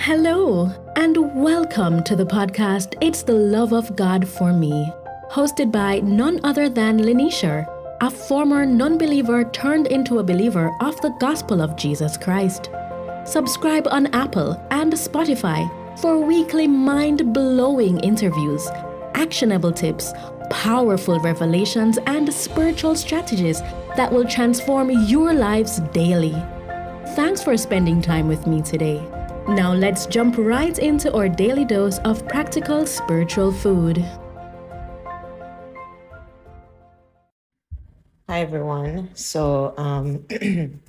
Hello, and welcome to the podcast It's the Love of God for Me, hosted by none other than Lenesher, a former non believer turned into a believer of the gospel of Jesus Christ. Subscribe on Apple and Spotify for weekly mind blowing interviews, actionable tips, powerful revelations, and spiritual strategies that will transform your lives daily. Thanks for spending time with me today. Now let's jump right into our daily dose of practical spiritual food. Hi everyone. So um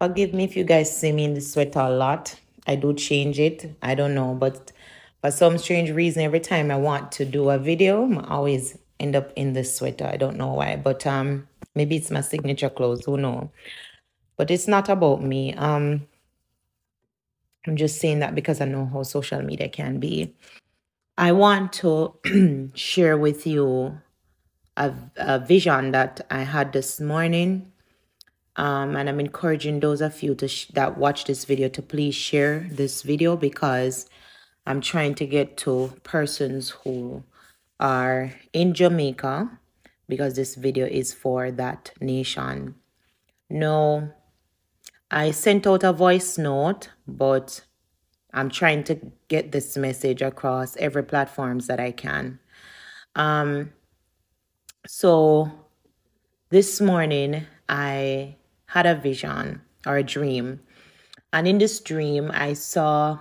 forgive me if you guys see me in the sweater a lot. I do change it. I don't know, but for some strange reason, every time I want to do a video, I always end up in the sweater. I don't know why, but um maybe it's my signature clothes. Who know? But it's not about me. Um I'm just saying that because I know how social media can be. I want to share with you a, a vision that I had this morning. Um, and I'm encouraging those of you to sh- that watch this video to please share this video because I'm trying to get to persons who are in Jamaica because this video is for that nation. No I sent out a voice note, but I'm trying to get this message across every platforms that I can. Um, so this morning I had a vision or a dream, and in this dream I saw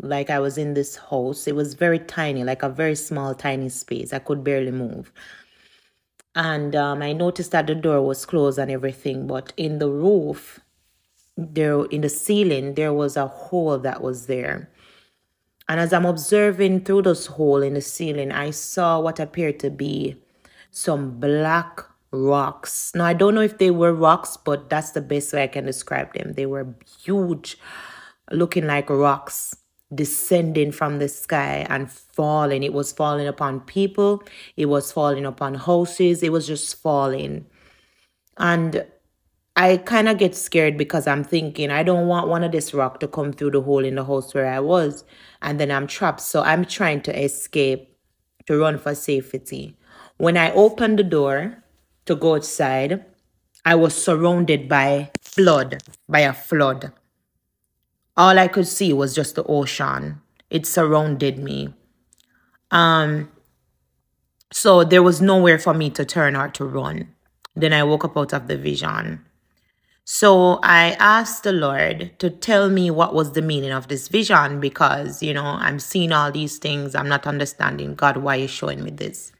like I was in this house. It was very tiny, like a very small, tiny space. I could barely move. And um, I noticed that the door was closed and everything, but in the roof, there in the ceiling there was a hole that was there. And as i'm observing through this hole in the ceiling i saw what appeared to be some black rocks. Now i don't know if they were rocks but that's the best way i can describe them. They were huge looking like rocks descending from the sky and falling. It was falling upon people. It was falling upon houses it was just falling. And I kind of get scared because I'm thinking I don't want one of this rock to come through the hole in the house where I was and then I'm trapped. So I'm trying to escape to run for safety. When I opened the door to go outside, I was surrounded by flood, by a flood. All I could see was just the ocean. It surrounded me. Um so there was nowhere for me to turn or to run. Then I woke up out of the vision. So I asked the Lord to tell me what was the meaning of this vision because, you know, I'm seeing all these things. I'm not understanding God, why you showing me this.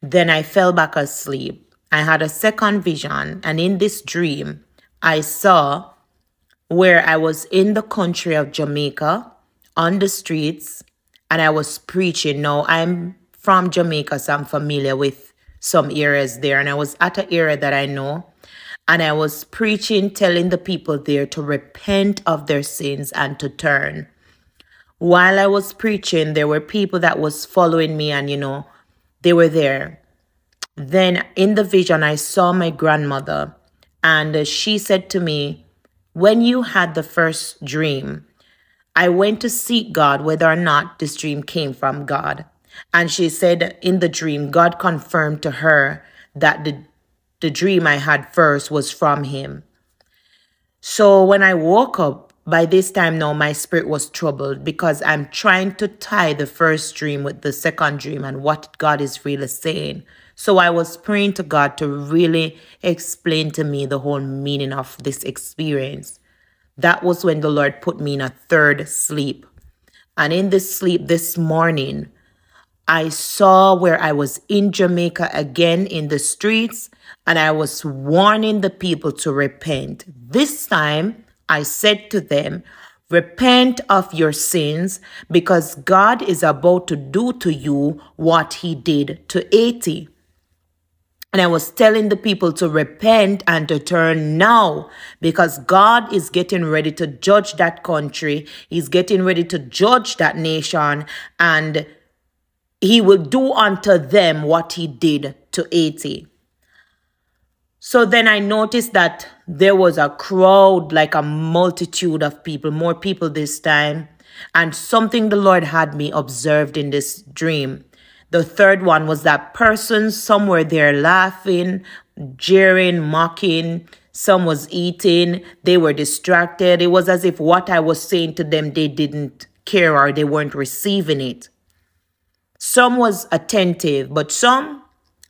Then I fell back asleep. I had a second vision, and in this dream, I saw where I was in the country of Jamaica on the streets and I was preaching. Now, I'm from Jamaica, so I'm familiar with some areas there, and I was at an area that I know and I was preaching, telling the people there to repent of their sins and to turn. While I was preaching, there were people that was following me and, you know, they were there. Then in the vision, I saw my grandmother and she said to me, when you had the first dream, I went to seek God whether or not this dream came from God. And she said in the dream, God confirmed to her that the the dream I had first was from him. So when I woke up, by this time now my spirit was troubled because I'm trying to tie the first dream with the second dream and what God is really saying. So I was praying to God to really explain to me the whole meaning of this experience. That was when the Lord put me in a third sleep. And in this sleep this morning, I saw where I was in Jamaica again in the streets and I was warning the people to repent. This time I said to them, Repent of your sins because God is about to do to you what he did to Haiti. And I was telling the people to repent and to turn now because God is getting ready to judge that country. He's getting ready to judge that nation and he will do unto them what he did to Haiti. So then I noticed that there was a crowd, like a multitude of people, more people this time. And something the Lord had me observed in this dream. The third one was that persons, some were there laughing, jeering, mocking, some was eating, they were distracted. It was as if what I was saying to them, they didn't care or they weren't receiving it. Some was attentive, but some,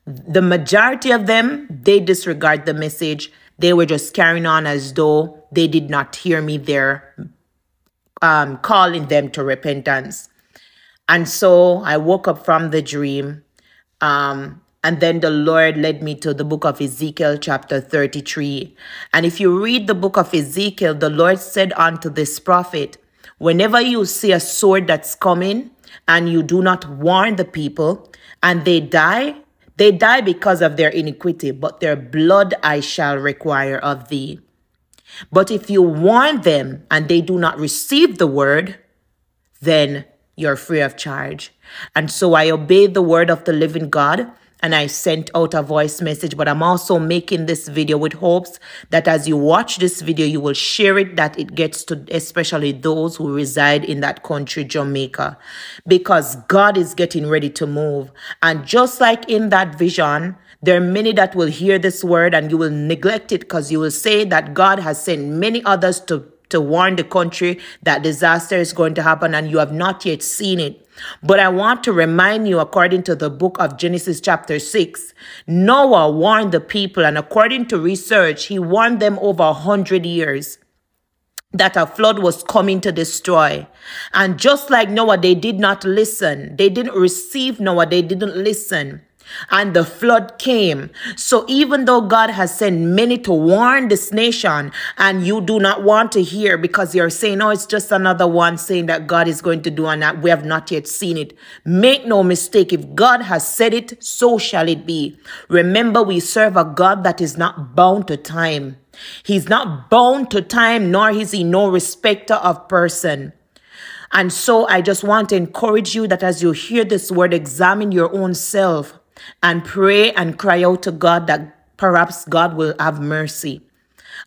the majority of them, they disregard the message. They were just carrying on as though they did not hear me there, um, calling them to repentance. And so I woke up from the dream. Um, and then the Lord led me to the book of Ezekiel, chapter 33. And if you read the book of Ezekiel, the Lord said unto this prophet, Whenever you see a sword that's coming and you do not warn the people and they die, they die because of their iniquity, but their blood I shall require of thee. But if you warn them and they do not receive the word, then you're free of charge. And so I obeyed the word of the living God and I sent out a voice message, but I'm also making this video with hopes that as you watch this video, you will share it, that it gets to especially those who reside in that country, Jamaica, because God is getting ready to move. And just like in that vision, there are many that will hear this word and you will neglect it because you will say that God has sent many others to to warn the country that disaster is going to happen and you have not yet seen it. But I want to remind you, according to the book of Genesis, chapter 6, Noah warned the people, and according to research, he warned them over a hundred years that a flood was coming to destroy. And just like Noah, they did not listen. They didn't receive Noah. They didn't listen and the flood came. So even though God has sent many to warn this nation and you do not want to hear because you're saying, oh, it's just another one saying that God is going to do and that we have not yet seen it. Make no mistake. If God has said it, so shall it be. Remember, we serve a God that is not bound to time. He's not bound to time, nor is he no respecter of person. And so I just want to encourage you that as you hear this word, examine your own self and pray and cry out to God that perhaps God will have mercy.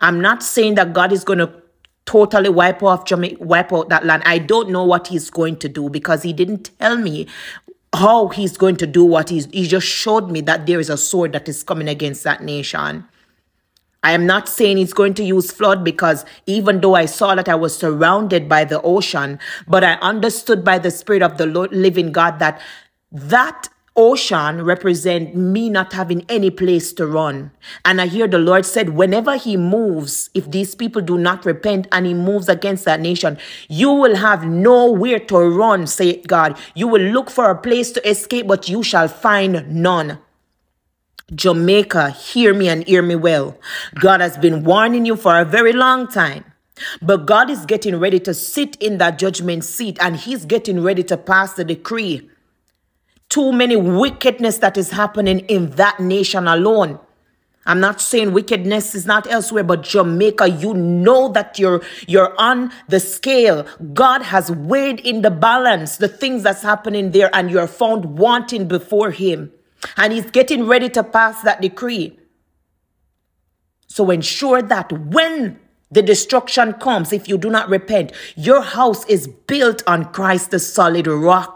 I'm not saying that God is going to totally wipe off Jamaica, wipe out that land. I don't know what he's going to do because he didn't tell me how he's going to do what he's he just showed me that there is a sword that is coming against that nation. I am not saying he's going to use flood because even though I saw that I was surrounded by the ocean, but I understood by the Spirit of the Lord, living God that that ocean represent me not having any place to run. And I hear the Lord said, whenever he moves, if these people do not repent and he moves against that nation, you will have nowhere to run, say God. You will look for a place to escape, but you shall find none. Jamaica, hear me and hear me well. God has been warning you for a very long time. But God is getting ready to sit in that judgment seat and he's getting ready to pass the decree too many wickedness that is happening in that nation alone. I'm not saying wickedness is not elsewhere, but Jamaica, you know that you're you're on the scale. God has weighed in the balance the things that's happening there, and you're found wanting before Him. And He's getting ready to pass that decree. So ensure that when the destruction comes, if you do not repent, your house is built on Christ, the solid rock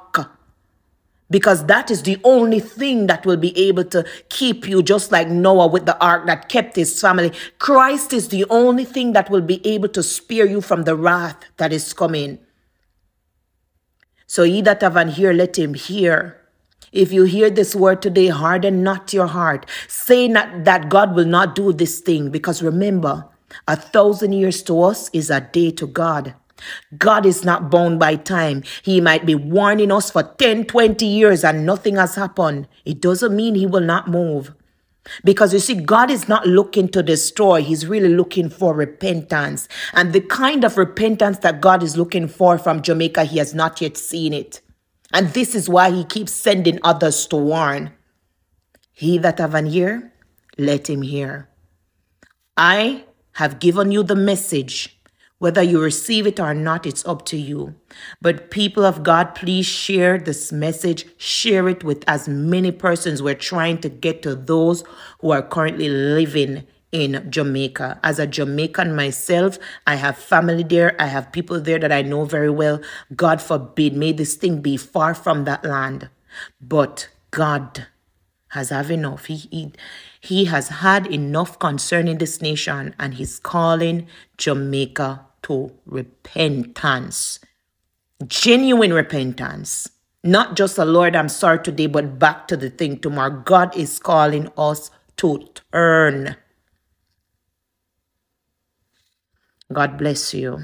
because that is the only thing that will be able to keep you just like Noah with the ark that kept his family. Christ is the only thing that will be able to spare you from the wrath that is coming. So ye that have an ear, let him hear. If you hear this word today, harden not your heart. Say not that God will not do this thing, because remember, a thousand years to us is a day to God. God is not bound by time. He might be warning us for 10, 20 years and nothing has happened. It doesn't mean he will not move. Because you see, God is not looking to destroy, He's really looking for repentance. And the kind of repentance that God is looking for from Jamaica, He has not yet seen it. And this is why He keeps sending others to warn. He that have an ear, let him hear. I have given you the message Whether you receive it or not, it's up to you. But people of God, please share this message. Share it with as many persons. We're trying to get to those who are currently living in Jamaica. As a Jamaican myself, I have family there. I have people there that I know very well. God forbid, may this thing be far from that land. But God has have enough. He, he, he has had enough concerning this nation and he's calling Jamaica to repentance. Genuine repentance. Not just a Lord, I'm sorry today, but back to the thing tomorrow. God is calling us to turn. God bless you.